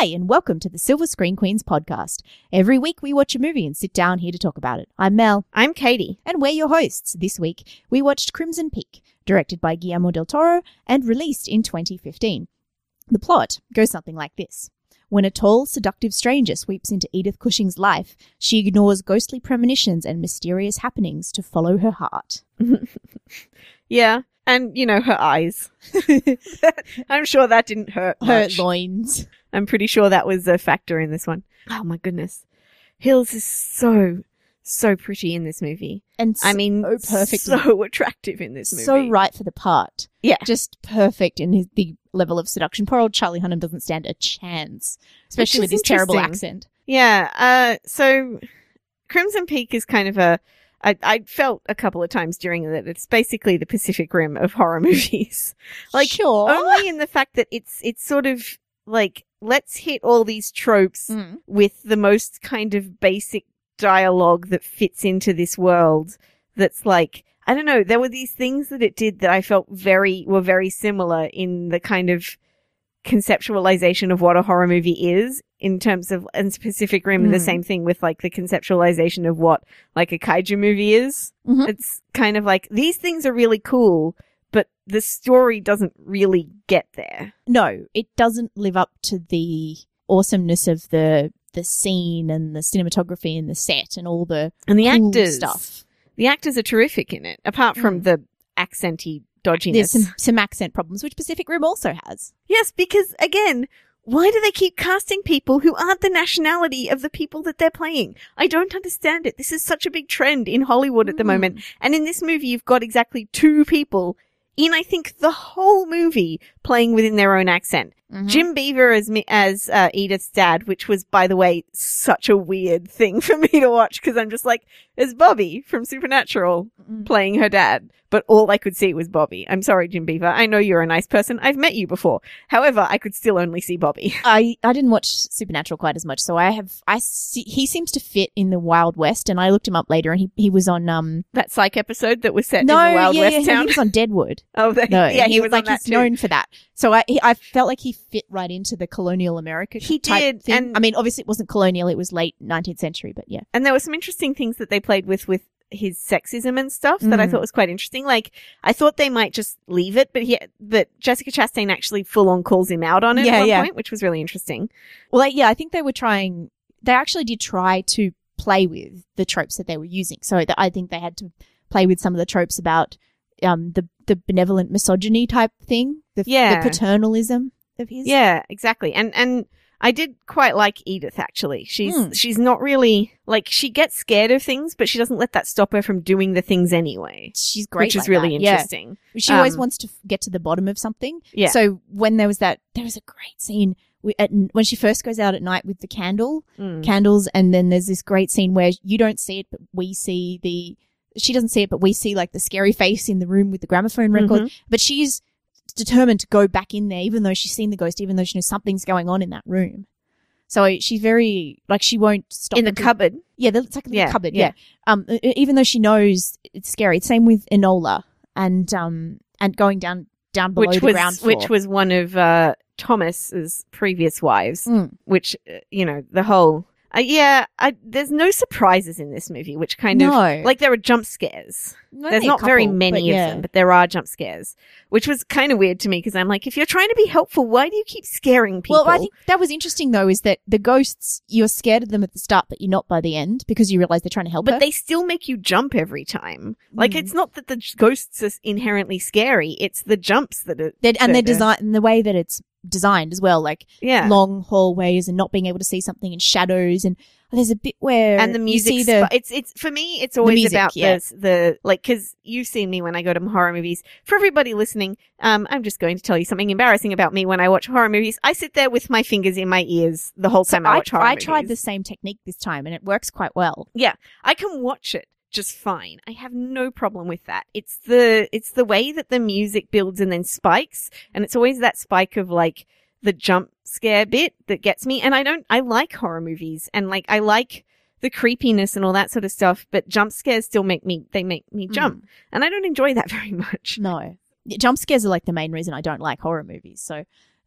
Hi, and welcome to the Silver Screen Queens podcast. Every week we watch a movie and sit down here to talk about it. I'm Mel, I'm Katie. and we're your hosts. This week we watched Crimson Peak, directed by Guillermo del Toro and released in 2015. The plot goes something like this. When a tall, seductive stranger sweeps into Edith Cushing's life, she ignores ghostly premonitions and mysterious happenings to follow her heart. Yeah. And, you know, her eyes. I'm sure that didn't hurt Her much. loins. I'm pretty sure that was a factor in this one. Oh my goodness. Hiddles is so, so pretty in this movie. And I mean, so perfect. so attractive in this movie. so right for the part. Yeah. Just perfect in his the level of seduction. Poor old Charlie Hunnam doesn't stand a chance, especially with his terrible accent. Yeah. Uh, so Crimson Peak is kind of a, I, I felt a couple of times during that it's basically the Pacific Rim of horror movies. Like, sure. Only in the fact that it's, it's sort of like, let's hit all these tropes Mm. with the most kind of basic dialogue that fits into this world that's like I don't know, there were these things that it did that I felt very were very similar in the kind of conceptualization of what a horror movie is in terms of and Pacific Rim the Mm. same thing with like the conceptualization of what like a kaiju movie is. Mhm. It's kind of like these things are really cool, but the story doesn't really get there. No, it doesn't live up to the awesomeness of the the scene and the cinematography and the set and all the And the cool actors stuff. The actors are terrific in it, apart from Mm. the accenty dodginess. There's some some accent problems, which Pacific Rim also has. yes, because again, why do they keep casting people who aren't the nationality of the people that they're playing? I don't understand it. This is such a big trend in Hollywood at the Mm. moment. And in this movie, you've got exactly two people in, I think, the whole movie playing within their own accent. Mhm. Jim Beaver as me, as uh, Edith's dad, which was, by the way, such a weird thing for me to watch because I'm just like, it's Bobby from Supernatural Mm. playing her dad, but all I could see was Bobby. I'm sorry, Jim Beaver. I know you're a nice person. I've met you before. However, I could still only see Bobby. I I didn't watch Supernatural quite as much, so I have I see, he seems to fit in the Wild West, and I looked him up later, and he he was on um That psych episode that was set no in the Wild yeah, West yeah, town. he was on Deadwood. oh, that, No, yeah, he, was like he's too. known for that. So I he, I felt like he fit right into the colonial America. He did, thing. and- I mean, obviously it wasn't colonial; it was late nineteenth century. But yeah, And there were some interesting things that they played with with his sexism and stuff that I Mm. thought was quite interesting. Like I thought they might just leave it, but he, but Jessica Chastain actually full on calls him out on it Yeah, at one yeah. point, which was really interesting. well, like, yeah, I think they were trying. They actually did try to play with the tropes that they were using. So that I think they had to play with some of the tropes about um the the benevolent misogyny type thing, the, Yeah. the paternalism of his. Yeah, exactly. And and I did quite like Edith actually. She's Hmm. she's not really like she gets scared of things, but she doesn't let that stop her from doing the things anyway. she's great, which is really that. Yeah. interesting. She always Um, wants to f- get to the bottom of something. Yeah. So when there was that, there was a great scene at, when she first goes out at night with the candle, Mm. candles, and then there's this great scene where you don't see it, but we see the. She doesn't see it, but we see like the scary face in the room with the gramophone record. Mhm. But she's determined to go back in there, even though she's seen the ghost, even though she knows something's going on in that room. So she's very like she won't stop in the until- cupboard. yeah, the, it's like little Yeah, cupboard. yeah. Yeah. Um, even though she knows it's scary. Same with Enola and um and going down down below which the was ground floor. which was one of uh, Thomas's previous wives. Mm. Which uh, you know the whole uh, yeah. I, there's no surprises in this movie, which kind of like there are jump scares. Only There's not very many yeah. of them, but there are jump scares, which was kind of weird to me because I'm like, if you're trying to be helpful, why do you keep scaring people? Well, I think that was interesting though, is that the ghosts you're scared of them at the start, but you're not by the end because you realize they're trying to help but her. they still make you jump every time. Like Mm. it's not that the ghosts are inherently scary; it's the jumps that are. They're- and they're designed and the way that it's designed as well, like Yeah, long hallways and not being able to see something in shadows. And there's a bit where and the you music. see the it's it's for me. It's always music, about yeah. this the like because you've seen me when I go to horror movies. For everybody listening, um, I'm just going to tell you something embarrassing about me when I watch horror movies. I sit there with my fingers in my ears the whole So time I I, watch horror I movies. tried the same technique this time and it works quite well. Yeah, I can watch it just fine. I have no problem with that. It's the it's the way that the music builds and then spikes, and it's always that spike of like the jump scare bit that gets me. And I don't I like horror movies and like I like the creepiness and all that sort of stuff, but jump scares still make me they make me mm. jump. And I don't enjoy that very much. No. Jump scares are like the main reason I don't like horror movies. So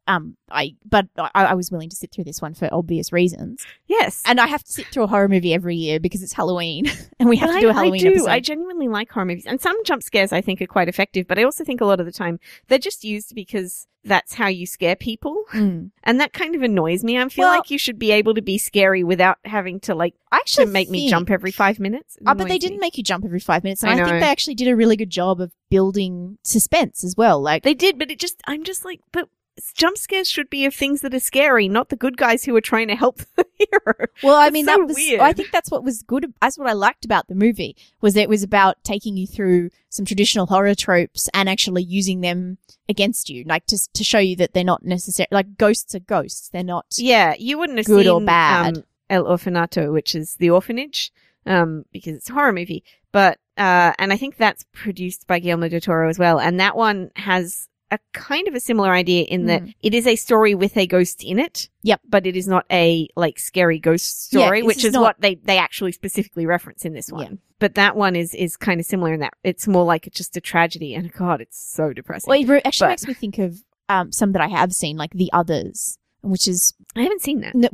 um, I but I, I was willing to sit through this one for obvious reasons, Yes. and I have to sit through a horror movie every year because it's Halloween, and we have But to do a Halloween I do. episode. I genuinely like horror movies, and some jump scares I think are quite effective. But I also think a lot of the time they're just used because that's how you scare people, Mm. and that kind of annoys me. I feel Well- like you should be able to be scary without having to like actually make me jump every five minutes. Oh, but they didn't me. make you jump every five minutes, and I I, think they actually did a really good job of building suspense as well. Like, They did, but it just I'm just like, but jump scares should be of things that are scary, not the good guys who are trying to help the hero. well, I It's mean, so that was. weird. I think that's what was good. That's what I liked about the movie was that it was about taking you through some traditional horror tropes and actually using them against you, like to to show you that they're not necessarily Like ghosts are ghosts; they're not. Yeah, you wouldn't have Good seen or bad. Um, El Orfanato, which is the orphanage, um, because it's a horror movie. But uh, and I think that's produced by Guillermo del Toro as well. And that one has a kind of a similar idea in that Mm. it is a story with a ghost in it. Yep. But it is not a like scary ghost story, this which is not- what they they actually specifically reference in this one. Yeah. But that one is is kind of similar in that it's more like it's just a tragedy. And God, it's so depressing. Well, it actually But- makes me think of um, some that I have seen, like The Others, which is I haven't seen that. No,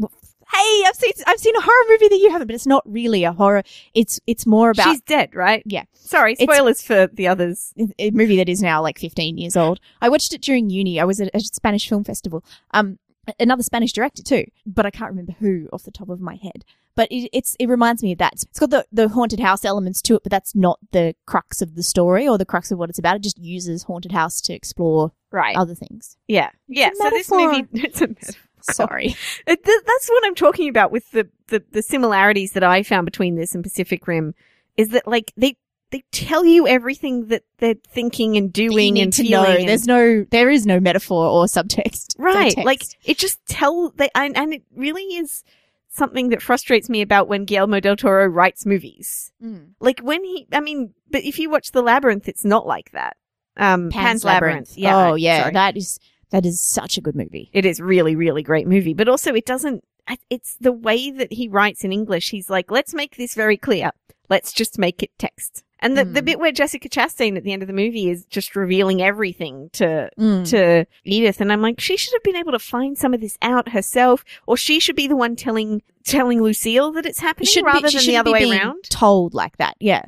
hey, I've seen I've seen a horror movie that you haven't, but it's not really a horror. It's it's more about She's dead, right? Yeah. Sorry, It's- spoilers for the others. a movie that is now like 15 years old. I watched it during uni. I was at a Spanish film festival. Um, another Spanish director too, but I can't remember who off the top of my head. But it, it's it reminds me of that. It's got the the haunted house elements to it, but that's not the crux of the story or the crux of what it's about. It just uses haunted house to explore Right. other things. Yeah, yeah. So this movie, it's a metaphor. Sorry. Th- that's what I'm talking about with the, the the similarities that I found between this and Pacific Rim, is that like they they tell you everything that they're thinking and doing and to feeling. know. and- There's no, there is no metaphor or subtext. right, subtext. like it just tell they and, and it really is something that frustrates me about when Guillermo del Toro writes movies. Mm. Like when he, I mean, but if you watch The Labyrinth, it's not like that. Um, Pan's, Labyrinth. Yeah. oh yeah, sorry. that is that is such a good movie. It is really, really great movie, but also it doesn't. It's the way that he writes in English. He's like, let's make this very clear. Let's just make it text. And the, the Mm. bit where Jessica Chastain at the end of the movie is just revealing everything to Mm. to Edith, and I'm like, she should have been able to find some of this out herself, or she should be the one telling telling Lucille that it's happening should rather be, than the other way around. Told like that, yeah.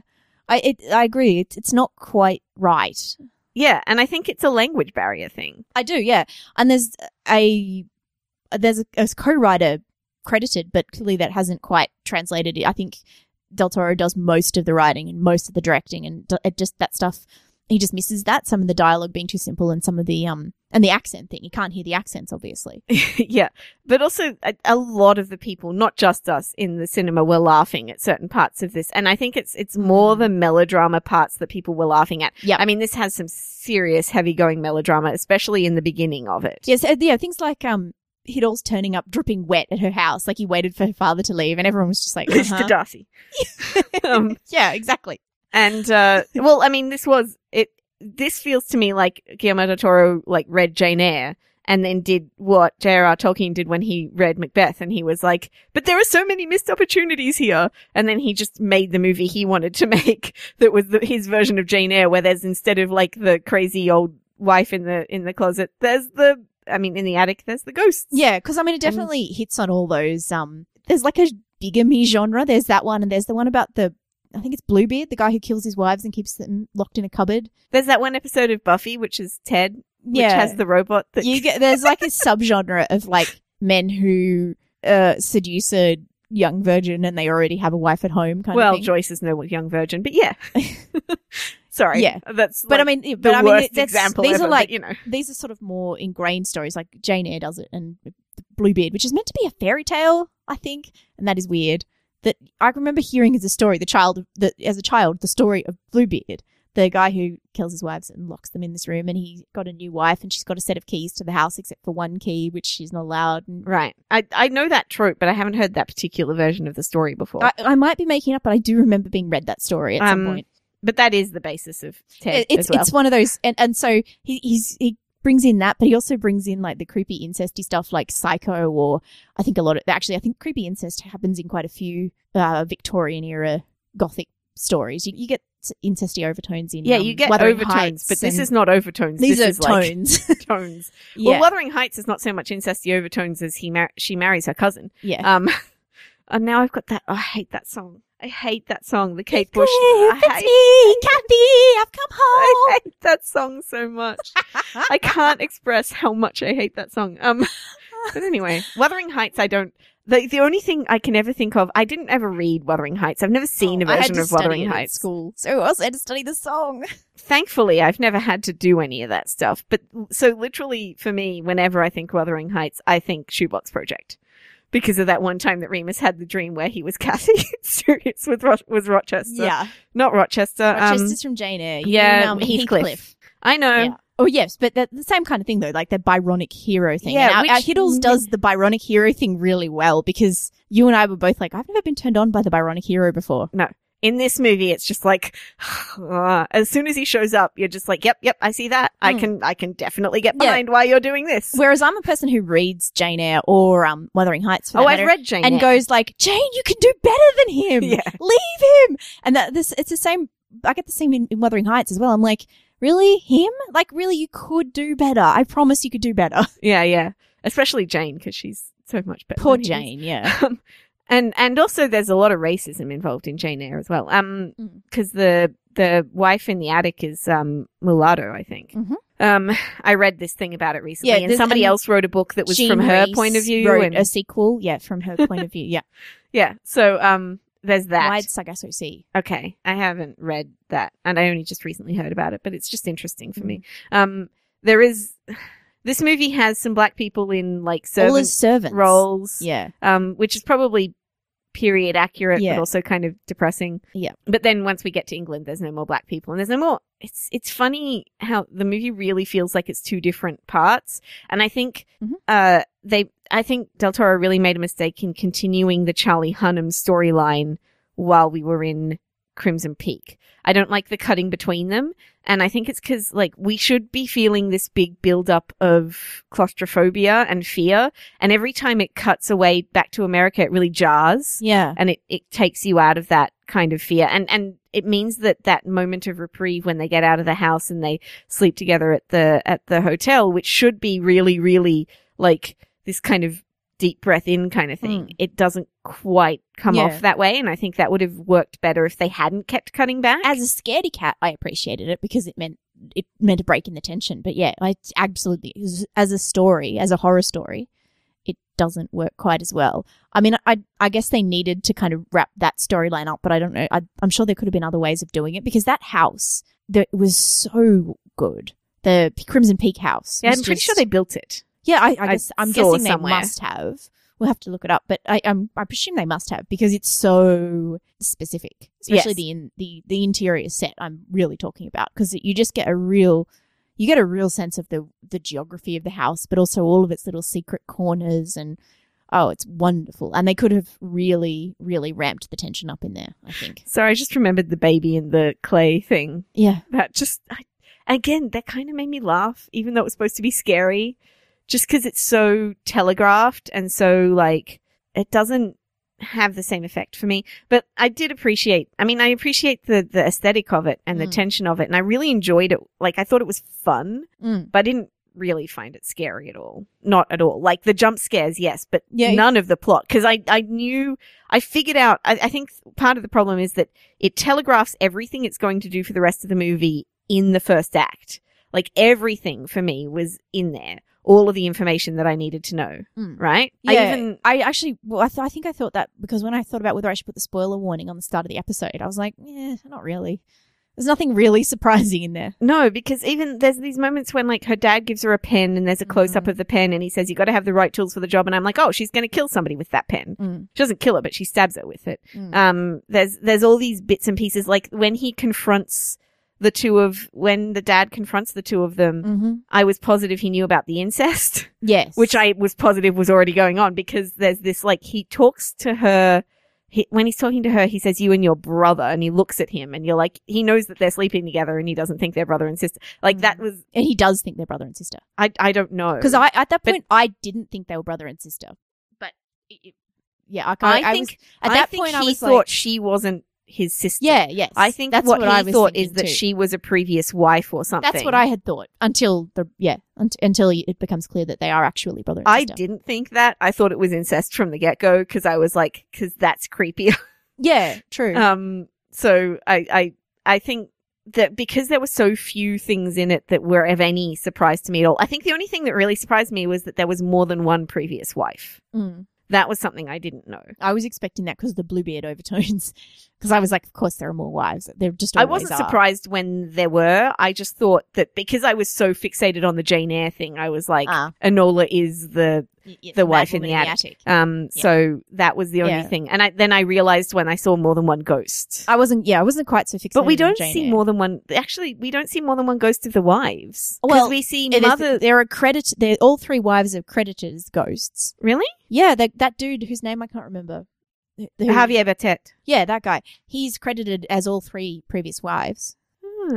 I it, I agree. It's it's not quite right. Yeah, and I think it's a language barrier thing. I do, yeah. And there's a there's a, a co-writer credited, but clearly that hasn't quite translated. I think Del Toro does most of the writing and most of the directing, and it just that stuff. He just misses that. Some of the dialogue being too simple, and some of the um and the accent thing. You can't hear the accents, obviously. yeah, but also a, a lot of the people, not just us in the cinema, were laughing at certain parts of this, and I think it's it's more the melodrama parts that people were laughing at. Yeah. I mean, this has some serious, heavy going melodrama, especially in the beginning of it. Yes, uh, yeah, things like um Hiddle's turning up dripping wet at her house, like he waited for her father to leave, and everyone was just like, Mr. uh-huh. Darcy. um, yeah, exactly. and uh, well, I mean, this was. This feels to me like Guillermo del Toro like read Jane Eyre and then did what J.R.R. Tolkien did when he read Macbeth, and he was like, "But there are so many missed opportunities here." And then he just made the movie he wanted to make that was the, his version of Jane Eyre, where there's instead of like the crazy old wife in the in the closet, there's the I mean, in the attic, there's the ghosts. Yeah, because I mean, it And- definitely hits on all those. Um, there's like a bigamy genre. There's that one, and there's the one about the. I think it's Bluebeard, the guy who kills his wives and keeps them locked in a cupboard. There's that one episode of Buffy, which is Ted, which yeah, has the robot that you get. There's like a subgenre of like men who uh seduce a young virgin and they already have a wife at home. Kind well, of thing. Joyce is no young virgin, but yeah. Sorry. Yeah. That's but I mean, the but I mean, worst that's, example these ever, are but, like you know. these are sort of more ingrained stories. Like Jane Eyre does it, and Bluebeard, which is meant to be a fairy tale, I think, and that is weird. That I remember hearing as a story, the child, that as a child, the story of Bluebeard, the guy who kills his wives and locks them in this room, and he got a new wife, and she's got a set of keys to the house, except for one key, which she's not allowed. And Right. I I know that trope, but I haven't heard that particular version of the story before. I, I might be making it up, but I do remember being read that story at some Um, point. but that is the basis of Ted It- it's as well. it's one of those, and and so he he's he brings in that, but he also brings in like the creepy incesty stuff, like Psycho, or I think a lot of actually I think creepy incest happens in quite a few uh, Victorian era gothic stories. You, you get incesty overtones in Yeah, um, you get Wuthering overtones, Heights but this is not overtones. these this are is like tones. tones. yeah, Well, Wuthering Heights is not so much incesty overtones as he mar- she marries her cousin. yeah. Um, and now I've got that. Oh, I hate that song. I hate that song. The Kate Bush. Cliff, it's me, Cathy. I've come home. I hate that song so much. I can't express how much I hate that song. Um, but anyway, Wuthering Heights. I don't. The the only thing I can ever think of. I didn't ever read Wuthering Heights. I've never seen Oh, a version of Wuthering Heights. school, so I also had to study the song. Thankfully, I've never had to do any of that stuff. But so literally for me, whenever I think Wuthering Heights, I think Shoebox Project. Because of that one time that Remus had the dream where he was Cathy Sirius with Ro- was Rochester. Yeah, not Rochester. Um, Rochester's from Jane Eyre. You yeah, um, Heathcliff. I know. Yeah. Oh yes, but the, same kind of thing though, like the Byronic hero thing. Yeah, and our, which- our Hiddles does the Byronic hero thing really well because you and I were both like, I've never been turned on by the Byronic hero before. In this movie, it's just like, uh, as soon as he shows up, you're just like, yep, yep, I see that. I Mm. can, I can definitely get Yeah. behind why you're doing this. Whereas I'm a person who reads Jane Eyre or um, Wuthering Heights for oh, I've read Jane and Eyre. goes like, Jane, you can do better than him. Yeah. Leave him. And that this it's the same. I get the same in, in Wuthering Heights as well. I'm like, really him? Like, really, you could do better. I promise you could do better. yeah, yeah. Especially Jane, because she's so much better. Poor. Jane. Yeah. Um, and and also there's a lot of racism involved in Jane Eyre as well. Um, Mm. because the the wife in the attic is um mulatto, I think. Mhm. Um, I read this thing about it recently, Yeah, and somebody else wrote a book that was Jean from her Rhys point of view, wrote and a sequel. Yeah, from her point of view. Yeah. yeah. So um, there's that. Wide Sargasso Sea. Okay, I haven't read that, and I only just recently heard about it, but it's just interesting for me. Um, there is this movie has some black people in like servant roles, Yeah. um, which is probably period accurate, Yeah. but also kind of depressing. Yeah. But then once we get to England, there's no more black people, and there's no more. It's it's funny how the movie really feels like it's two different parts, and I think Mhm. uh they I think Del Toro really made a mistake in continuing the Charlie Hunnam storyline while we were in Crimson Peak. I don't like the cutting between them. And I think it's because, like, we should be feeling this big buildup of claustrophobia and fear. And every time it cuts away back to America, it really jars Yeah. and it, it takes you out of that kind of fear. And, and it means that that moment of reprieve when they get out of the house and they sleep together at the, at the hotel, which should be really, really like this kind of deep breath in kind of thing. Mm. It doesn't quite come Yeah. off that way. And I think that would have worked better if they hadn't kept cutting back. As a scaredy cat, I appreciated it because it meant it meant a break in the tension. But yeah, I absolutely as- a story, as a horror story, it doesn't work quite as well. I mean, I I guess they needed to kind of wrap that storyline up, but I don't know. I, I'm sure there could have been other ways of doing it because that house that was so good. The Crimson Peak house. yeah, I'm pretty just- sure they built it. Yeah, I, I I guess I'm saw guessing they must have. We'll have to look it up, but I um, I presume they must have because it's so specific, especially Yes. the in, the the interior set. I'm really talking about because you just get a real you get a real sense of the the geography of the house, but also all of its little secret corners and oh, it's wonderful. And they could have really really ramped the tension up in there. I think. So I just remembered the baby in the clay thing. Yeah, That just, I, again, that kind of made me laugh, even though it was supposed to be scary, just because it's so telegraphed and so like, it doesn't have the same effect for me. But I did appreciate, I mean, I appreciate the, the aesthetic of it and the Mm. tension of it. And I really enjoyed it. Like, I thought it was fun, Mm. but I didn't really find it scary at all. Not at all. Like the jump scares, yes, but Yeah. none of the plot. Cause I, I knew, I figured out, I, I think part of the problem is that it telegraphs everything it's going to do for the rest of the movie in the first act. Like everything for me was in there. All of the information that I needed to know, Mm. right? Yeah, I even, I actually, well, I, th- I think I thought that because when I thought about whether I should put the spoiler warning on the start of the episode, I was like, eh, not really. There's nothing really surprising in there. no, because even there's these moments when like her dad gives her a pen and there's a close up Mhm. of the pen and he says, you got to have the right tools for the job. And I'm like, oh, she's going to kill somebody with that pen. Mm. She doesn't kill her, but she stabs her with it. Mm. Um, there's, there's all these bits and pieces, like when he confronts the two of, when the dad confronts the two of them, Mm-hmm. I was positive he knew about the incest, Yes. which I was positive was already going on because there's this, like, he talks to her, he, when he's talking to her, he says, you and your brother, and he looks at him and you're like, he knows that they're sleeping together and he doesn't think they're brother and sister. Like, that Mm. was, and he does think they're brother and sister. I, I don't know. Because I, at that But- point, I didn't think they were brother and sister. but Yeah, I, I I think, was, at I that think point, he I was thought like, she wasn't, his sister. Yeah, yes. I think that's what, what, he I thought is that too. she was a previous wife or something. That's what I had thought until the yeah unt- until it becomes clear that they are actually brother and I sister. didn't think that. I thought it was incest from the get go because I was like, because that's creepy. Yeah, true. um, so I, I, I think that because there were so few things in it that were of any surprise to me at all. I think the only thing that really surprised me was that there was more than one previous wife. Mm. That was something I didn't know. I was expecting that because of the Bluebeard overtones. Because I was like, of course there are more wives. There just I wasn't are. surprised when there were. I just thought that because I was so fixated on the Jane Eyre thing, I was like, Ah. Enola is the y- the wife in the attic. Um, Yeah. so that was the only Yeah. thing. And I, then I realized when I saw more than one ghost. I wasn't. Yeah, I wasn't quite so fixated. but we don't see Eyre. more than one. Actually, we don't see more than one ghost of the wives. Well, we see It is- mother. there are credit. They're all three wives of creditors' ghosts. really? Yeah, that that dude whose name I can't remember. Who- Javier Botet. Yeah, that guy. He's credited as all three previous wives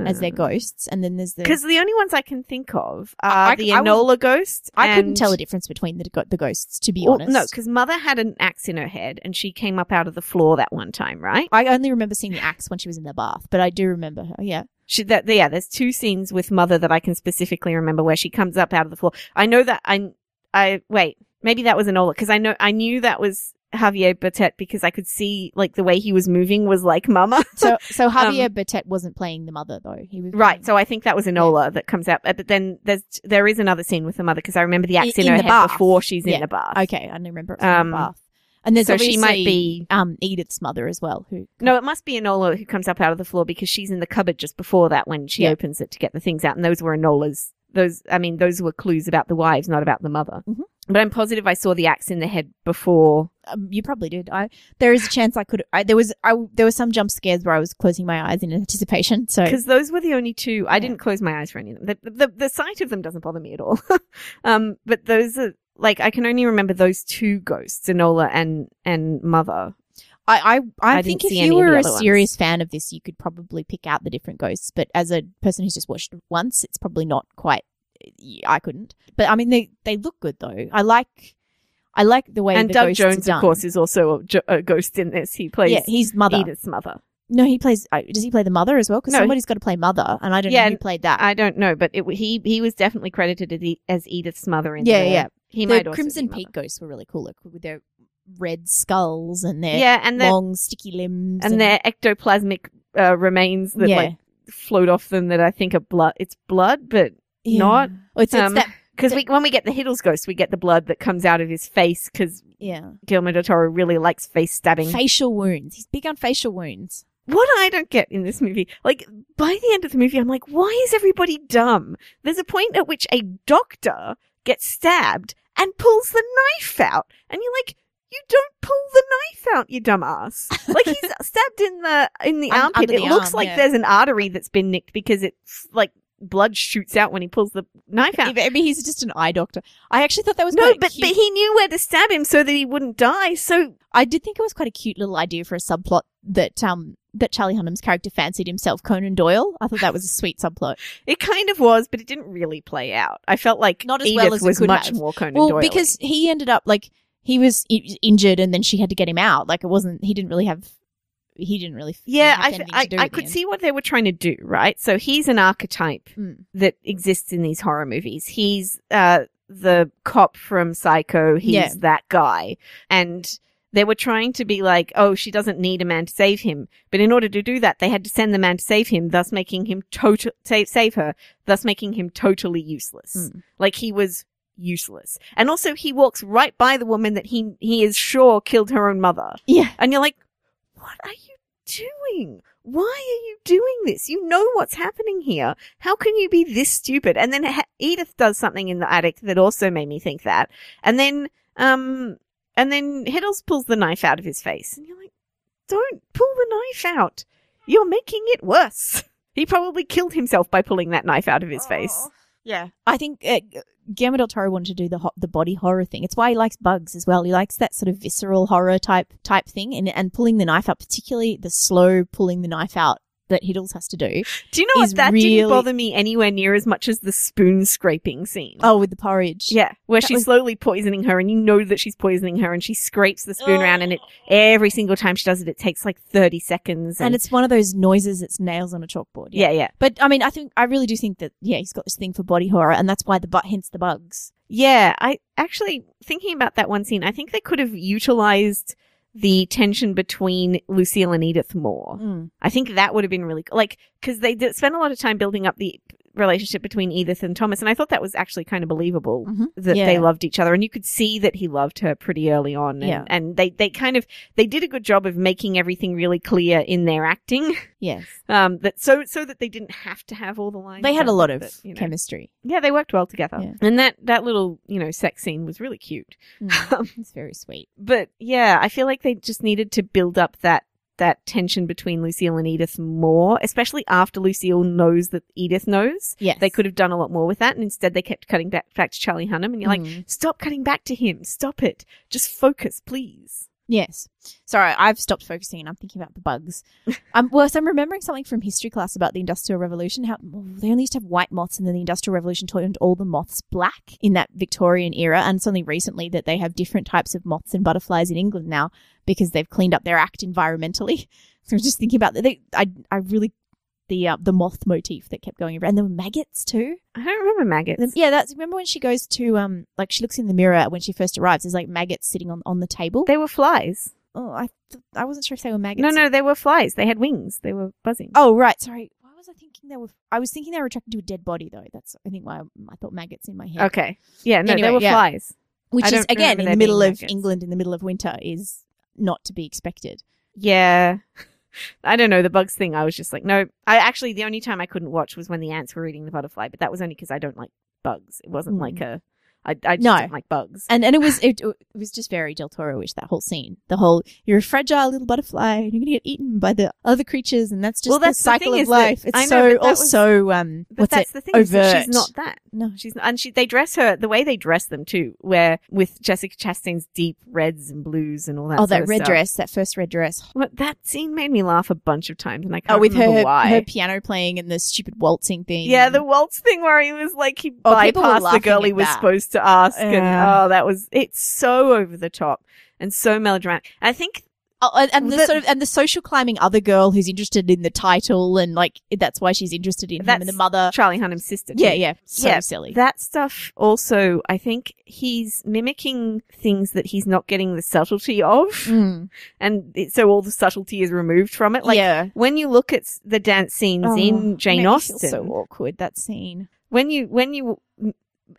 as their hmm. ghosts, and then there's the. Because the only ones I can think of are I- the I Enola ghost. I couldn't tell the difference between the the ghosts, to be Well, honest. no, because mother had an axe in her head and she came up out of the floor that one time, right? I only remember seeing the axe when she was in the bath, but I do remember her. Yeah, She, that, yeah, there's two scenes with mother that I can specifically remember where she comes up out of the floor. I know that I, I, wait, maybe that was Enola because I know, I knew that was Javier Botet because I could see like the way he was moving was like mama. So so Javier Botet wasn't playing the mother though. He was Right, playing- so I think that was Enola that comes out, but then there's there is another scene with the mother because I remember the axe In- in, in her head bath. before she's in Yeah. the bath. okay, I don't remember it Um, the bath. And there's so she might be- um Edith's mother as well. Who No, it must be Enola who comes up out of the floor because she's in the cupboard just before that when she Yeah. opens it to get the things out, and those were Enola's. Those, I mean, those were clues about the wives, not about the mother. Mhm. But I'm positive I saw the axe in the head before. Um, you probably did. I there is a chance I could. I, there was I there were some jump scares where I was closing my eyes in anticipation. So because those were the only two. I Yeah. didn't close my eyes for any of them. The, the, the sight of them doesn't bother me at all. um, but those are like I can only remember those two ghosts, Enola and and Mother. I I, I, I think if you any of the were a ones. serious fan of this, you could probably pick out the different ghosts. But as a person who's just watched it once, it's probably not quite. I couldn't. But I mean, they they look good though. I like. I like the way and the Doug Jones, done. of course, is also a, jo- a ghost in this. He plays yeah, he's mother. Edith's mother. No, he plays. Uh, does he play the mother as well? Because No. somebody's got to play mother, and I don't Yeah, know who played that. I don't know, but it, he he was definitely credited as, Edith's mother. In Yeah, the, yeah. He the might Crimson Peak ghosts were really cool, like with their red skulls and their Yeah, and their long sticky limbs and their ectoplasmic uh, remains that Yeah. like float off them that I think are blood. It's blood, but Yeah. not. Oh, it's, it's um, that. Because we when we get the Hiddles ghost, we get the blood that comes out of his face because Yeah, Guillermo del Toro really likes face stabbing. facial wounds. He's big on facial wounds. what I don't get in this movie, like by the end of the movie, I'm like, why is everybody dumb? There's a point at which a doctor gets stabbed and pulls the knife out, and you're like, you don't pull the knife out, you dumbass. Like he's stabbed in the in the armpit. under It the looks arm, like yeah. there's an artery that's been nicked because it's like blood shoots out when he pulls the knife out. Maybe he's just an eye doctor. I actually thought that was No, but, cute- but he knew where to stab him so that he wouldn't die. So I did think it was quite a cute little idea for a subplot that um that Charlie Hunnam's character fancied himself Conan Doyle. I thought that was a sweet subplot. it kind of was, but it didn't really play out. I felt like Not as Edith well as it was could much have. more Conan Doyle well, Doyle. because he ended up like he was i- injured and then she had to get him out. Like it wasn't. He didn't really have. He didn't really. Yeah, I, I, I could see what they were trying to do, right? So he's an archetype Mm. that exists in these horror movies. He's uh, the cop from Psycho. He's Yeah. that guy. And they were trying to be like, oh, she doesn't need a man to save him. But in order to do that, they had to send the man to save him, thus making him total, save, save her, thus making him totally useless. Mm. Like he was useless. And also he walks right by the woman that he, he is sure killed her own mother. Yeah. And you're like, what are you doing? Why are you doing this? You know what's happening here. How can you be this stupid? And then Ha- Edith does something in the attic that also made me think that. And then, um, and then Hiddles pulls the knife out of his face. And you're like, don't pull the knife out. You're making it worse. He probably killed himself by pulling that knife out of his face. Yeah, I think uh, Guillermo del Toro wanted to do the ho- the body horror thing. It's why he likes bugs as well. He likes that sort of visceral horror type type thing, and and pulling the knife out, particularly the slow pulling the knife out that Hiddles has to do. Do you know what? That really- didn't bother me anywhere near as much as the spoon scraping scene. Oh, with the porridge. Yeah, where That she's was- slowly poisoning her, and you know that she's poisoning her, and she scrapes the spoon around, and it every single time she does it, it takes like thirty seconds. And And, it's one of those noises that's nails on a chalkboard. yeah, yeah, But I mean, I think I really do think that yeah, he's got this thing for body horror, and that's why the but hence the bugs. yeah. I actually thinking about that one scene, I think they could have utilized the tension between Lucille and Edith more. Mm. I think that would have been really like because they did spend a lot of time building up the relationship between Edith and Thomas, and I thought that was actually kind of believable Mhm. that Yeah. they loved each other, and you could see that he loved her pretty early on. And, Yeah. and they they kind of they did a good job of making everything really clear in their acting, Yes, um, that so so that they didn't have to have all the lines. they had a lot of you know. chemistry. Yeah, they worked well together, Yeah. and that that little you know sex scene was really cute. Mm. it's very sweet. But yeah, I feel like they just needed to build up that that tension between Lucille and Edith more, especially after Lucille knows that Edith knows. Yes, They could have done a lot more with that, and instead they kept cutting back, back to Charlie Hunnam, and you're like, Mm. stop cutting back to him, stop it, just focus, please. Yes. Sorry, I've stopped focusing and I'm thinking about the bugs. um, well, so I'm remembering something from history class about the Industrial Revolution. How they only used to have white moths, and then the Industrial Revolution turned all the moths black in that Victorian era. And it's only recently that they have different types of moths and butterflies in England now because they've cleaned up their act environmentally. So I was just thinking about that. I, I really the uh, the moth motif that kept going around. And there were maggots too. I don't remember maggots. Yeah, that's remember when she goes to um like she looks in the mirror when she first arrives. There's like maggots sitting on on the table. They were flies. oh, I th- I wasn't sure if they were maggots. No, no, they were flies. They had wings. They were buzzing. Oh right, sorry. Why was I thinking they were? I was thinking they were attracted to a dead body though. That's I think why I, I thought maggots in my head. okay. Yeah, no, they were yeah. flies. Which I is again in the middle of maggots. England in the middle of winter is not to be expected. Yeah. I don't know. The bugs thing, I was just like, no. I actually, the only time I couldn't watch was when the ants were eating the butterfly, but that was only because I don't like bugs. It wasn't Mm. like a, I, I just No. don't like bugs. And and it was it, it was just very Del Toro-ish that whole scene. The whole you're a fragile little butterfly and you're gonna get eaten by the other creatures and that's just Well, the that's the cycle of that- life. I It's know, so that was- also um But what's that's it the thing is that overt. she's not that. no. She's not. and she they dress her the way they dress them too, where with Jessica Chastain's deep reds and blues and all that. Oh, that red stuff. dress, that first red dress. What that scene made me laugh a bunch of times, and I can't Oh, with remember her why. her piano playing and the stupid waltzing thing. yeah, the waltz thing where he was like he Oh, bypassed the girl he was that. supposed to ask, and oh, that was it's so over the top and so melodramatic. I think Oh, and, and the That- sort of and the social climbing other girl who's interested in the title and like that's why she's interested in him and the mother. Charlie Hunnam's sister. Yeah, yeah, so Yeah, silly. That stuff also, I think he's mimicking things that he's not getting the subtlety of, Mm. and it, so all the subtlety is removed from it. Like yeah, when you look at the dance scenes Oh, in Jane Austen, so awkward that scene. when you when you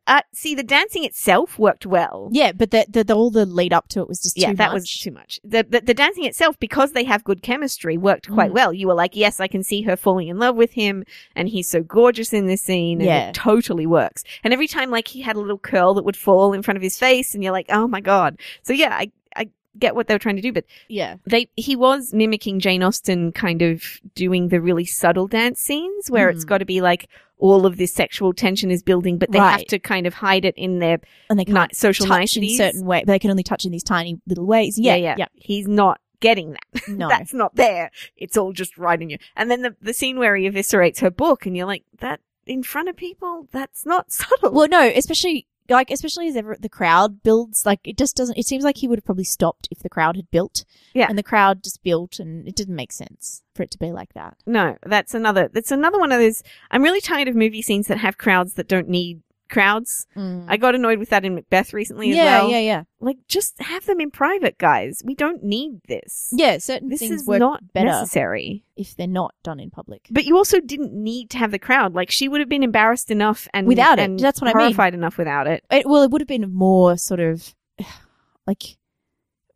uh, see the dancing itself worked well. Yeah, but the, the, the all the lead up to it was just Yeah, too that much. was too much. The, the the dancing itself, because they have good chemistry, worked quite Mm. well. You were like, yes, I can see her falling in love with him, and he's so gorgeous in this scene, and Yeah. it totally works. And every time, like, he had a little curl that would fall in front of his face, and you're like, oh my god. So yeah, I get what they were trying to do, but yeah. they he was mimicking Jane Austen, kind of doing the really subtle dance scenes where it's mm. got to be like all of this sexual tension is building, but they have to kind of hide it in their And they can't social touch in niceties. certain way, but they can only touch in these tiny little ways. Yeah, yeah, yeah. He's not getting that. No. That's not there. It's all just right in you. And then the the scene where he eviscerates her book, and you're like, that in front of people, that's not subtle. Well, no, especially like especially as ever the crowd builds. Like it just doesn't. It seems like he would have probably stopped if the crowd had built. Yeah. and the crowd just built, and it didn't make sense for it to be like that. no, that's another. That's another one of those. I'm really tired of movie scenes that have crowds that don't need crowds. I got annoyed with that in Macbeth recently as Mm. yeah, well. yeah, yeah, Like, just have them in private, guys. We don't need this. yeah. Certain This things is work not better necessary. if they're not done in public. But you also didn't need to have the crowd. Like, she would have been embarrassed enough and Without it. and That's what I mean. horrified enough without it. It, well, it would have been more sort of like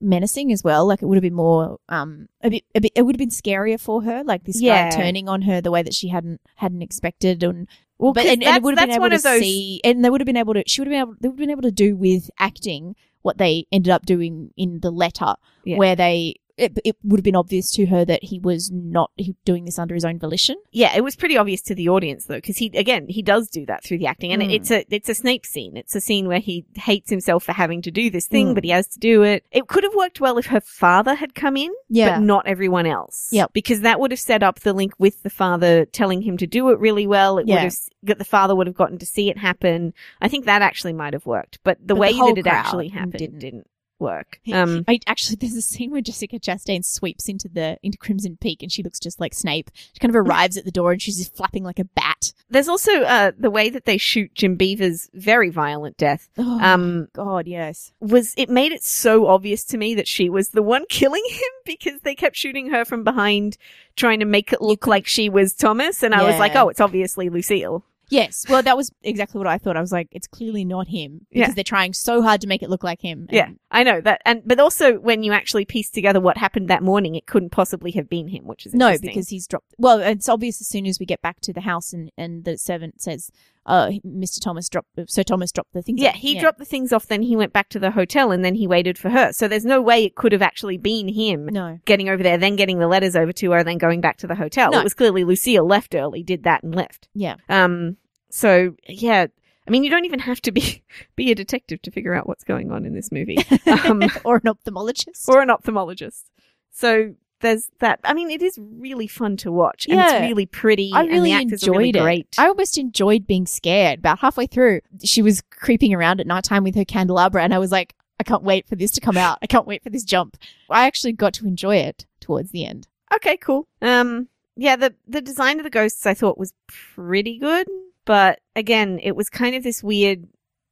menacing as well. Like it would have been more um a bit a bit. It would have been scarier for her. Like this Yeah. guy turning on her the way that she hadn't hadn't expected and. Well, but and, and it would have been able to those. see, and they would have been able to. She would have been able. They would have been able to do with acting what they ended up doing in the letter, Yeah. where they it, it would have been obvious to her that he was not he, doing this under his own volition. Yeah, it was pretty obvious to the audience though, because he again he does do that through the acting, and Mm. it's a it's a Snape scene. It's a scene where he hates himself for having to do this thing, Mm. but he has to do it. It could have worked well if her father had come in, Yeah. but not everyone else. Yep. because that would have set up the link with the father telling him to do it really well. It Yeah. would have that the father would have gotten to see it happen. I think that actually might have worked, but the But way the that it crowd actually happened didn't. didn't, work. Um, I actually there's a scene where Jessica Chastain sweeps into the into Crimson Peak and she looks just like Snape. She kind of arrives at the door and she's just flapping like a bat. there's also uh, the way that they shoot Jim Beaver's very violent death. Oh, Um, God, yes. was it made it so obvious to me that she was the one killing him because they kept shooting her from behind trying to make it look like she was Thomas and I was like oh it's obviously Lucille Yes. Well, that was exactly what I thought. I was like, it's clearly not him because Yeah. they're trying so hard to make it look like him. Yeah I know that and but also when you actually piece together what happened that morning it couldn't possibly have been him which is No, because he's dropped. Well, it's obvious as soon as we get back to the house and, and the servant says, uh, Mr. Thomas dropped, Sir Thomas dropped the things. yeah off." he dropped the things off then he went back to the hotel and then he waited for her so there's no way it could have actually been him No. getting over there then getting the letters over to her then going back to the hotel No. it was clearly Lucille left early did that and left Yeah. Um, so yeah, I mean, you don't even have to be be a detective to figure out what's going on in this movie, um, or an ophthalmologist. or an ophthalmologist. So there's that. I mean, it is really fun to watch, and Yeah. it's really pretty, I and really the enjoyed really it. great. I almost enjoyed being scared. About halfway through, she was creeping around at nighttime with her candelabra, and I was like, I can't wait for this to come out. I can't wait for this jump. I actually got to enjoy it towards the end. okay, cool. Um, yeah, the the design of the ghosts I thought was pretty good, but again, it was kind of this weird.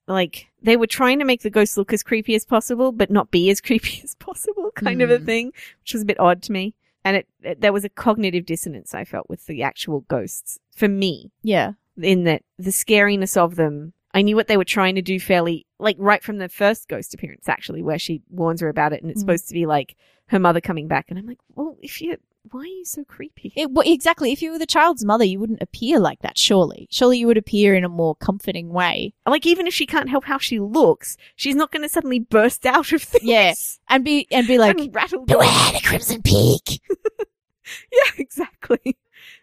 Like they were trying to make the ghosts look as creepy as possible, but not be as creepy as possible, kind of a Mm. thing, which was a bit odd to me. And it, it there was a cognitive dissonance I felt with the actual ghosts for me, Yeah. in that the scariness of them. I knew what they were trying to do fairly, like right from the first ghost appearance, actually, where she warns her about it, and it's Mm. supposed to be like her mother coming back, and I'm like, well, if you, why are you so creepy? It, well, exactly. If you were the child's mother, you wouldn't appear like that, surely. Surely you would appear in a more comforting way. Like even if she can't help how she looks, she's not going to suddenly burst out of things. Yeah. And be, and be like, and rattle. beware the Crimson Peak. Yeah, exactly.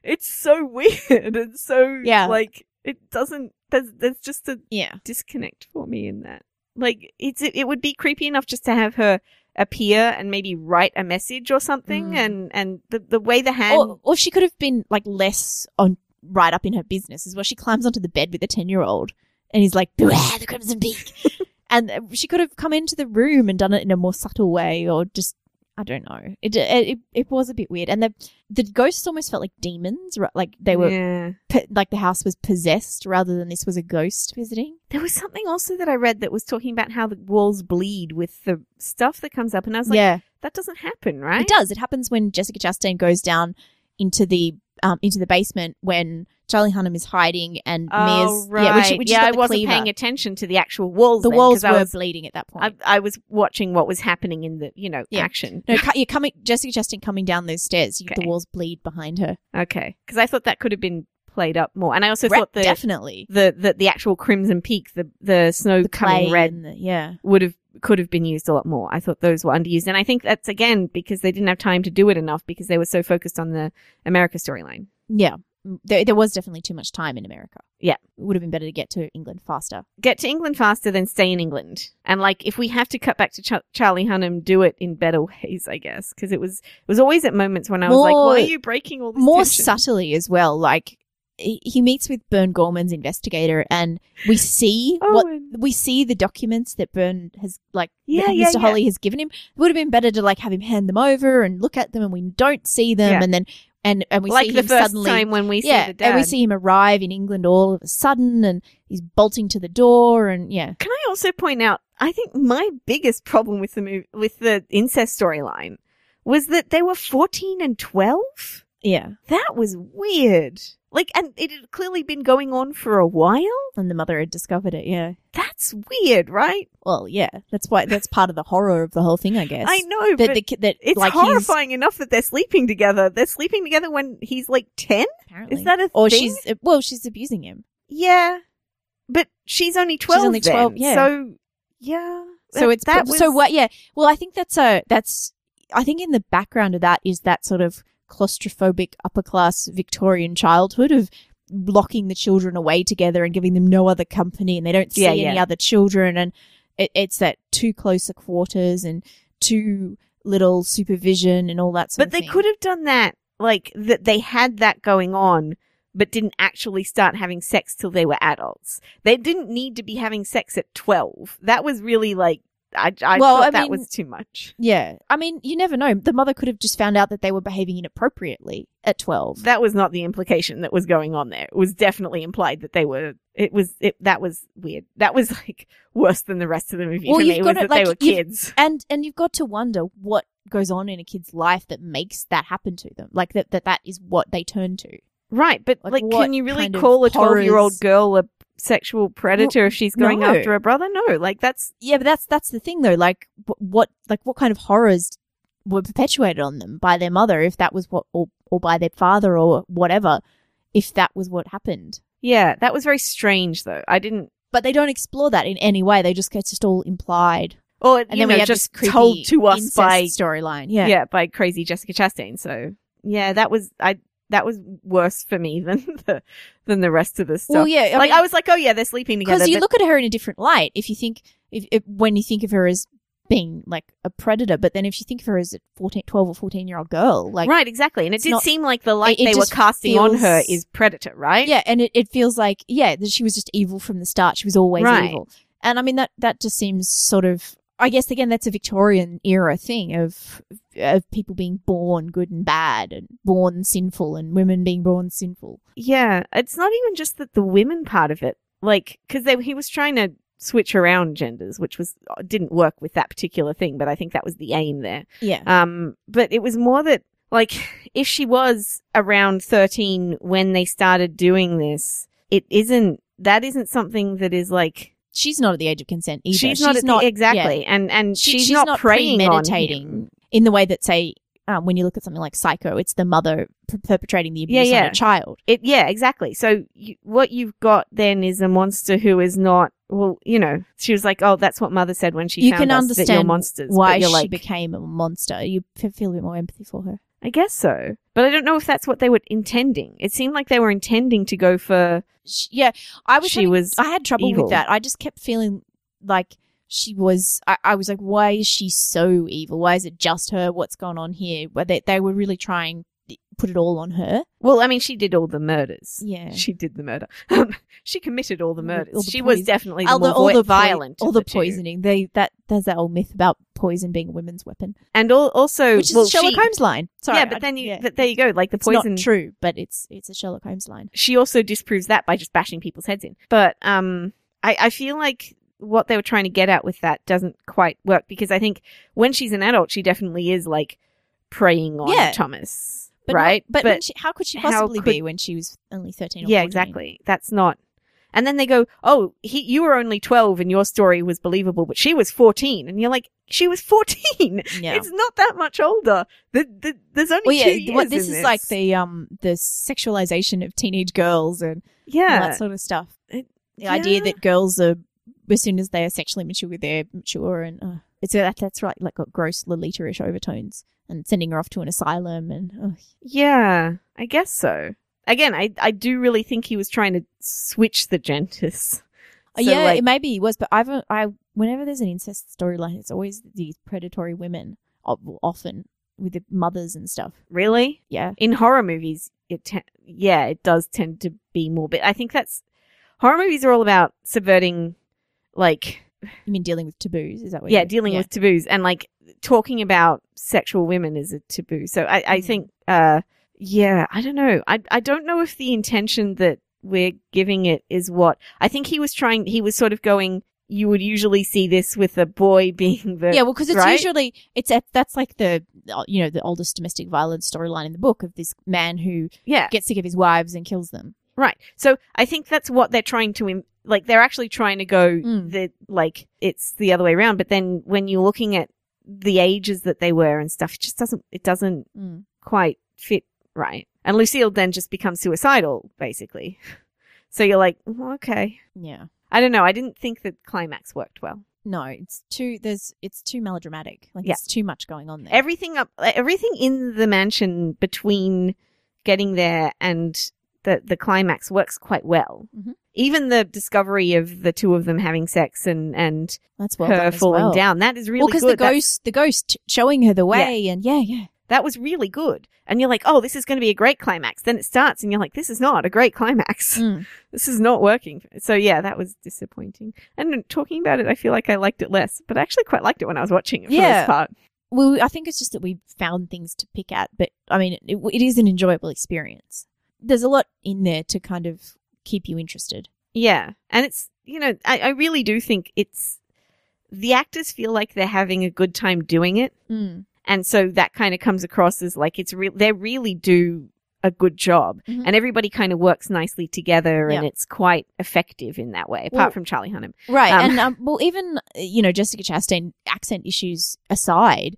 It's so weird and so Yeah. like it doesn't. There's there's just a Yeah. disconnect for me in that. Like it's it, it would be creepy enough just to have her appear and maybe write a message or something, Mm. and and the the way the hand. Or, or she could have been like less on right up in her business as well. She climbs onto the bed with a 10 year old and he's like, beware the Crimson Peak. and uh, she could have come into the room and done it in a more subtle way or just, I don't know. It, it, it was a bit weird. And the, the ghosts almost felt like demons, ri- like they were, Yeah. po- like the house was possessed rather than this was a ghost visiting. There was something also that I read that was talking about how the walls bleed with the stuff that comes up, and I was like, yeah. that doesn't happen, right? It does. It happens when Jessica Chastain goes down into the um, into the basement when Charlie Hunnam is hiding and Oh, Mia's right. yeah, when she's yeah, I wasn't cleaver. paying attention to the actual walls. the then, walls were was, bleeding at that point. I I, was watching what was happening in the, you know, Yeah. action. no, you're coming. Jessica Chastain coming down those stairs. You, Okay. The walls bleed behind her. Okay, because I thought that could have been played up more, and I also Re- thought the definitely the the the actual Crimson Peak, the the snow the coming red, the, yeah. would have could have been used a lot more. I thought those were underused, and I think that's again because they didn't have time to do it enough because they were so focused on the America storyline. Yeah. Mm, There, there was definitely too much time in America. Yeah. It would have been better to get to England faster. Get to England faster than stay in England, and like if we have to cut back to Ch- Charlie Hunnam, do it in better ways, I guess, because it was it was always at moments when I was like, why are you breaking all this More tension? subtly as well. Like he meets with Burn Gorman's investigator, and we see Oh, what we see the documents that Burn has like Yeah, Mr. yeah. Holly has given him. It would have been better to like have him hand them over and look at them and we don't see them and then and and we like see the him first suddenly time when we yeah, see the dad. and we see him arrive in England all of a sudden and he's bolting to the door and yeah. Can I also point out? I think my biggest problem with the movie, with the incest storyline, was that they were fourteen and twelve. Yeah. That was weird. Like, and it had clearly been going on for a while. And the mother had discovered it, yeah. That's weird, right? Well, yeah. That's why that's part of the horror of the whole thing, I guess. I know, that but the, that it's like he's- horrifying enough that they're sleeping together. They're sleeping together when he's like ten. apparently. Is that a or thing? she's uh, well, she's abusing him. Yeah, but she's only twelve. She's only then, 12, yeah. So yeah. So it's that was so what? Yeah. Well, I think that's a that's I think in the background of that is that sort of claustrophobic upper class Victorian childhood of locking the children away together and giving them no other company and they don't see Yeah, any other children and it, it's that too close a quarters and too little supervision and all that sort But they thing. could have done that, like that they had that going on, but didn't actually start having sex till they were adults. They didn't need to be having sex at twelve. That was really like I, I Well, thought I that mean- was too much. Yeah. I mean, you never know. The mother could have just found out that they were behaving inappropriately at 12. That was not the implication that was going on there. It was definitely implied that they were. It was. It that was weird. That was like worse than the rest of the movie Well, for you've me. got Was it, that they were kids. and and you've got to wonder what goes on in a kid's life that makes that happen to them. Like that that, that is what they turn to. Right, but Like, like, can you really kind of call a twelve-year-old girl a sexual predator if she's going no. after her brother? No, like that's Yeah, but that's that's the thing though. Like what like what kind of horrors were perpetuated on them by their mother if that was what or or by their father or whatever if that was what happened. yeah, that was very strange though. I didn't. But they don't explore that in any way. They just get just all implied. Or And then know, we have just told to us by storyline. yeah. Yeah. by crazy Jessica Chastain. So yeah, that was I. That was worse for me than the than the rest of the stuff. Well, yeah, I like mean- I was like, oh yeah, they're sleeping together. because you look at her in a different light if you think if, if when you think of her as being like a predator but then if you think of her as a 14 12 or 14 year old girl like right, exactly, and it did not- seem like the light it- it they were casting on her is predator, right? yeah and it, it feels like yeah that she was just evil from the start she was always Right. evil and i mean that that just seems sort of i guess again that's a victorian era thing of of people being born good and bad and born sinful and women being born sinful Yeah, it's not even just that the women part of it, like because he was trying to switch around genders, which was didn't work with that particular thing. But I think that was the aim there. yeah Um, but it was more that like if she was around thirteen when they started doing this, it isn't. That isn't something that is like she's not at the age of consent either she's not at the, yeah. exactly, and and She- she's, she's not, not preying on premeditating. him. in the way that say um, when you look at something like Psycho, it's the mother per- perpetrating the abuse Yeah, on a child. It yeah, exactly. So you, what you've got then is a monster who is not. Well, you know, she was like, "Oh, that's what mother said when she You found can us, that you're understand monsters." Why she like, became a monster. You feel a bit more empathy for her. I guess so, but I don't know if that's what they were intending. It seemed like they were intending to go for. Yeah, I was. She having- was I had trouble evil. with that. I just kept feeling like she was. I, I was like, why is she so evil? Why is it just her? What's going on here? Where they they were really trying put it all on her. Well, I mean, she did all the murders. Yeah. she did the murder. She committed all the murders. all the she was definitely the all more the, all voi- the violent. all the two. poisoning. They that there's that old myth about poison being a women's weapon, and al- also, which is well, Sherlock she, Holmes line. Sorry, yeah, but I- then you, yeah. but there you go. Like the it's poison. not true, but it's it's a Sherlock Holmes line. she also disproves that by just bashing people's heads in. But um, I, I feel like what they were trying to get at with that doesn't quite work because I think when she's an adult, she definitely is like preying on Yeah. Thomas, But not- right? but she, how could she possibly could- be when she was only thirteen? Or yeah, 14? exactly. That's not. And then they go, "Oh, he, you were only twelve, and your story was believable, but she was 14. and you're like, "She was fourteen. Yeah. It's not that much older. The, the, there's only well, two yeah. years What this is like the um the sexualization of teenage girls and yeah, that sort of stuff. It- the idea that girls are as soon as they are sexually mature, they're mature, and uh, it's that that's right, like got gross Lolita-ish overtones, and sending her off to an asylum, and uh, Yeah, I guess so. Again, I I do really think he was trying to switch the genders. So, yeah, like- it maybe he was, but I've I whenever there's an incest storyline, it's always these predatory women, often with the mothers and stuff. really Yeah, in horror movies, it te- yeah, it does tend to be more. But I think that's horror movies are all about subverting, like you mean dealing with taboos? Is that what? yeah, dealing with taboos and like talking about sexual women is a taboo. So I I Mm. think uh yeah, I don't know. I I don't know if the intention that we're giving it is what I think he was trying. He was sort of going. You would usually see this with a boy being the Yeah, well, because it's right? usually it's at, that's like the uh, you know the oldest domestic violence storyline in the book of this man who yeah gets sick of his wives and kills them. Right. So I think that's what they're trying to, like, they're actually trying to go Mm. that, like, it's the other way around. But then when you're looking at the ages that they were and stuff, it just doesn't, it doesn't Mm. quite fit right. And Lucille then just becomes suicidal, basically. So you're like, "Oh, okay. Yeah. I don't know. I didn't think that climax worked well. no, it's too there's it's too melodramatic. Like Yeah. it's too much going on there. everything up everything in the mansion between getting there and the the climax works quite well Mhm. even the discovery of the two of them having sex and and That's well her falling well. down that is really well, because the That- ghost, the ghost showing her the way, and yeah, yeah, that was really good and you're like oh this is going to be a great climax then it starts and you're like this is not a great climax Mm. this is not working so yeah that was disappointing and talking about it i feel like i liked it less but i actually quite liked it when i was watching it for Yeah. this part Well, I think it's just that we found things to pick at, but I mean, it, it is an enjoyable experience. There's a lot in there to kind of keep you interested. Yeah. And it's, you know, I, I really do think it's, the actors feel like they're having a good time doing it. Mm. And so that kind of comes across as like it's real, they really do a good job. Mhm. And everybody kind of works nicely together and Yeah. it's quite effective in that way, apart Well- from Charlie Hunnam. Right. Um, and um, well, even you know Jessica Chastain accent issues aside,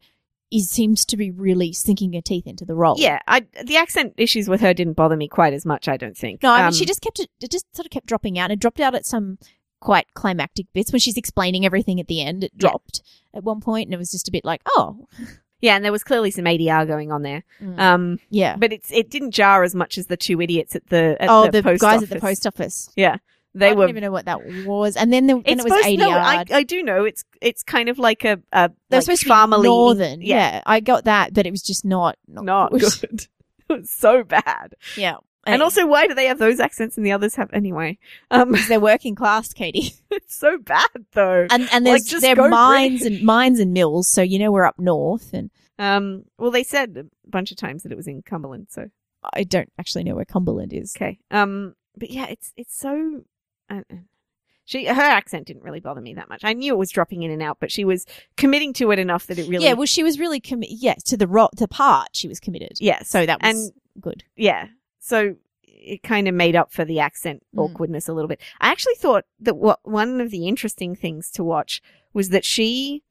is seems to be really sinking her teeth into the role. Yeah. I, the accent issues with her didn't bother me quite as much, I don't think. No, I mean Um, she just kept it. It just sort of kept dropping out. It dropped out at some quite climactic bits when she's explaining everything at the end. It Yeah. dropped at one point, and it was just a bit like, oh, Yeah. And there was clearly some ADR going on there. Mm. Um, yeah. but it's, it didn't jar as much as the two idiots at the, at oh, the, the, guys office. at the post office. Yeah. They I were didn't even know what that was, and then, the, it was supposed ADR. no, I, I do know it's it's kind of like a, a They're like supposed to be northern. yeah, Yeah. I got that, but it was just not not, not good. it was so bad. Yeah, And also, why do they have those accents and the others have anyway? Um, because they're working class, Katie, it's so bad though. and and Like, there's just they're mines British. and mines and mills, so you know we're up north, and Um, well, they said a bunch of times that it was in Cumberland, so I don't actually know where Cumberland is. okay. Um, but yeah, it's it's so. Uh, uh, she her accent didn't really bother me that much. I knew it was dropping in and out, but she was committing to it enough that it really Yeah, well, she was really committed. Yes, to the ro- the part she was committed. Yeah, so that was and good. yeah. So it kind of made up for the accent Mm. awkwardness a little bit. I actually thought that what one of the interesting things to watch was that she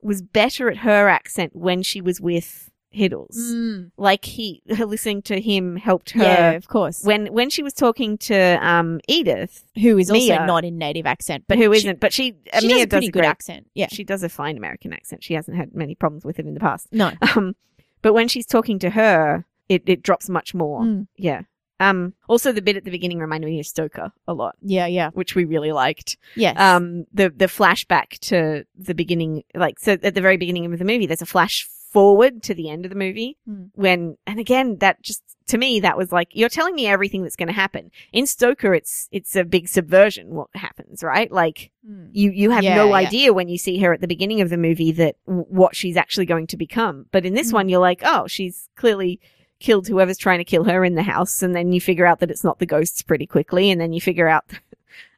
was better at her accent when she was with Hiddles. Like he, listening to him helped her. Yeah, of course. When when she was talking to um Edith, who is also not in native accent, but who isn't, but she, She Mia does a pretty good great. accent. Yeah. She does a fine American accent. She hasn't had many problems with it in the past. No. Um, but when she's talking to her, it, it drops much more. Mm. Yeah. Um, also the bit at the beginning reminded me of Stoker a lot, Yeah, yeah. which we really liked. Yes. Um, the, the flashback to the beginning, like, so at the very beginning of the movie, there's a flash forward to the end of the movie Hmm. when, and again, that just, to me, that was like, you're telling me everything that's going to happen. In Stoker, it's, it's a big subversion what happens, right? Like, Mm. you you have Yeah, no yeah. idea when you see her at the beginning of the movie that w- what she's actually going to become. But in this Mm. one, you're like, oh, she's clearly killed whoever's trying to kill her in the house, and then you figure out that it's not the ghosts pretty quickly, and then you figure out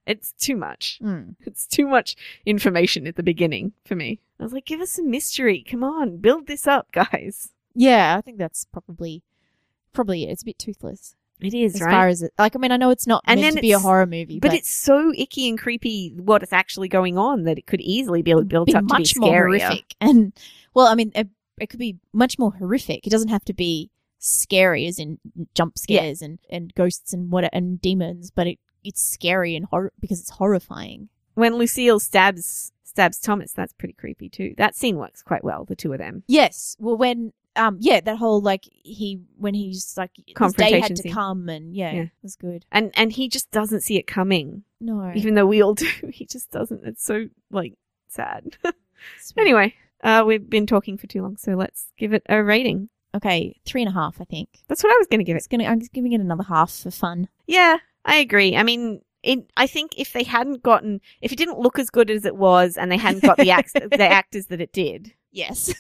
it's too much. Mm. It's too much information at the beginning for me. I was like, give us some mystery. Come on, build this up, guys. Yeah, I think that's probably probably it. It's a bit toothless It is as right. far as it. Like, I mean, I know it's not And meant then to be a horror movie, but but, it's so icky and creepy what is actually going on that it could easily be built be up to be much more scarier. horrific. And well, I mean, it, it could be much more horrific. It doesn't have to be scary, as in jump Yeah. scares and and ghosts and what and demons, but it it's scary and horror because it's horrifying. when Lucille stabs stabs Thomas, that's pretty creepy too. That scene works quite well, the two of them. Yes. Well, when um yeah, that whole like he when he's like his day Confrontation had to scene. come and yeah, Yeah. it was good. And and he just doesn't see it coming. No. Even though we all do. He just doesn't. It's so like sad. Anyway, uh we've been talking for too long, so let's give it a rating. Okay, three and a half, I think. That's what I was gonna give it. It's gonna I'm just giving it another half for fun. Yeah, I agree. I mean it, I think if they hadn't gotten, if it didn't look as good as it was, and they hadn't got the act, the actors that it did, Yes.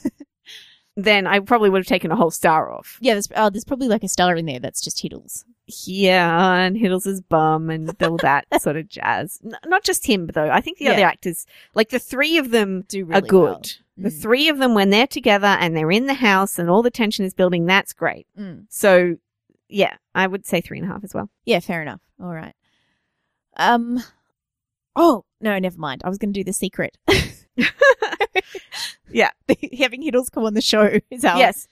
then I probably would have taken a whole star off. yeah, there's oh, there's probably like a star in there that's just Hiddles. Yeah, and Hiddles' is bum and all that sort of jazz. N- not just him, though. I think the other actors, like the three of them, Do are really good. well. The Mm. three of them, when they're together and they're in the house and all the tension is building, that's great. Mm. So, yeah, I would say three and a half as well. Yeah, fair enough. All right. Um. Oh no, never mind. I was going to do the secret. Yeah. having Hiddles come on the show is how. Yes,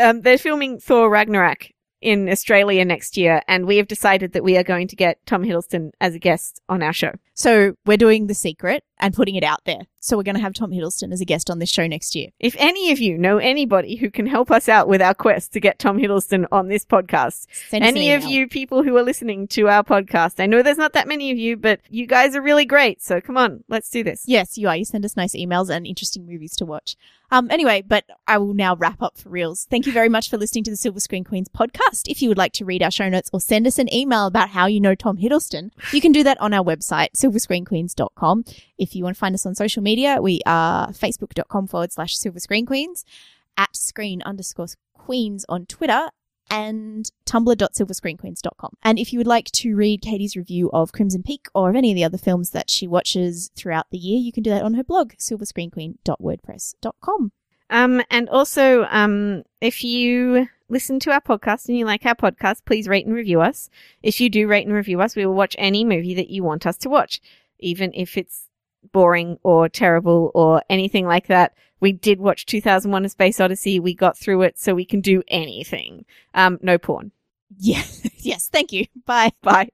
um, they're filming Thor Ragnarok in Australia next year, and we have decided that we are going to get Tom Hiddleston as a guest on our show. So we're doing The Secret and putting it out there. So we're going to have Tom Hiddleston as a guest on this show next year. If any of you know anybody who can help us out with our quest to get Tom Hiddleston on this podcast, any of you people who are listening to our podcast, I know there's not that many of you, but you guys are really great. So come on, let's do this. Yes, you are. You send us nice emails and interesting movies to watch. Um, anyway, but I will now wrap up for reals. Thank you very much for listening to the Silver Screen Queens podcast. If you would like to read our show notes or send us an email about how you know Tom Hiddleston, you can do that on our website, silverscreenqueens.com. If you want to find us on social media, we are facebook.com forward slash silver screen queens, at screen underscore queens on Twitter, and tumblr.silverscreenqueens.com. And if you would like to read Katie's review of Crimson Peak or of any of the other films that she watches throughout the year, you can do that on her blog, silverscreenqueen.wordpress.com. Um, and also, um, if you listen to our podcast and you like our podcast, please rate and review us. If you do rate and review us, we will watch any movie that you want us to watch, even if it's boring or terrible or anything like that. We did watch 2001 A Space Odyssey. We got through it, so we can do anything. Um, no porn. Yeah. yes. Thank you. Bye. Bye.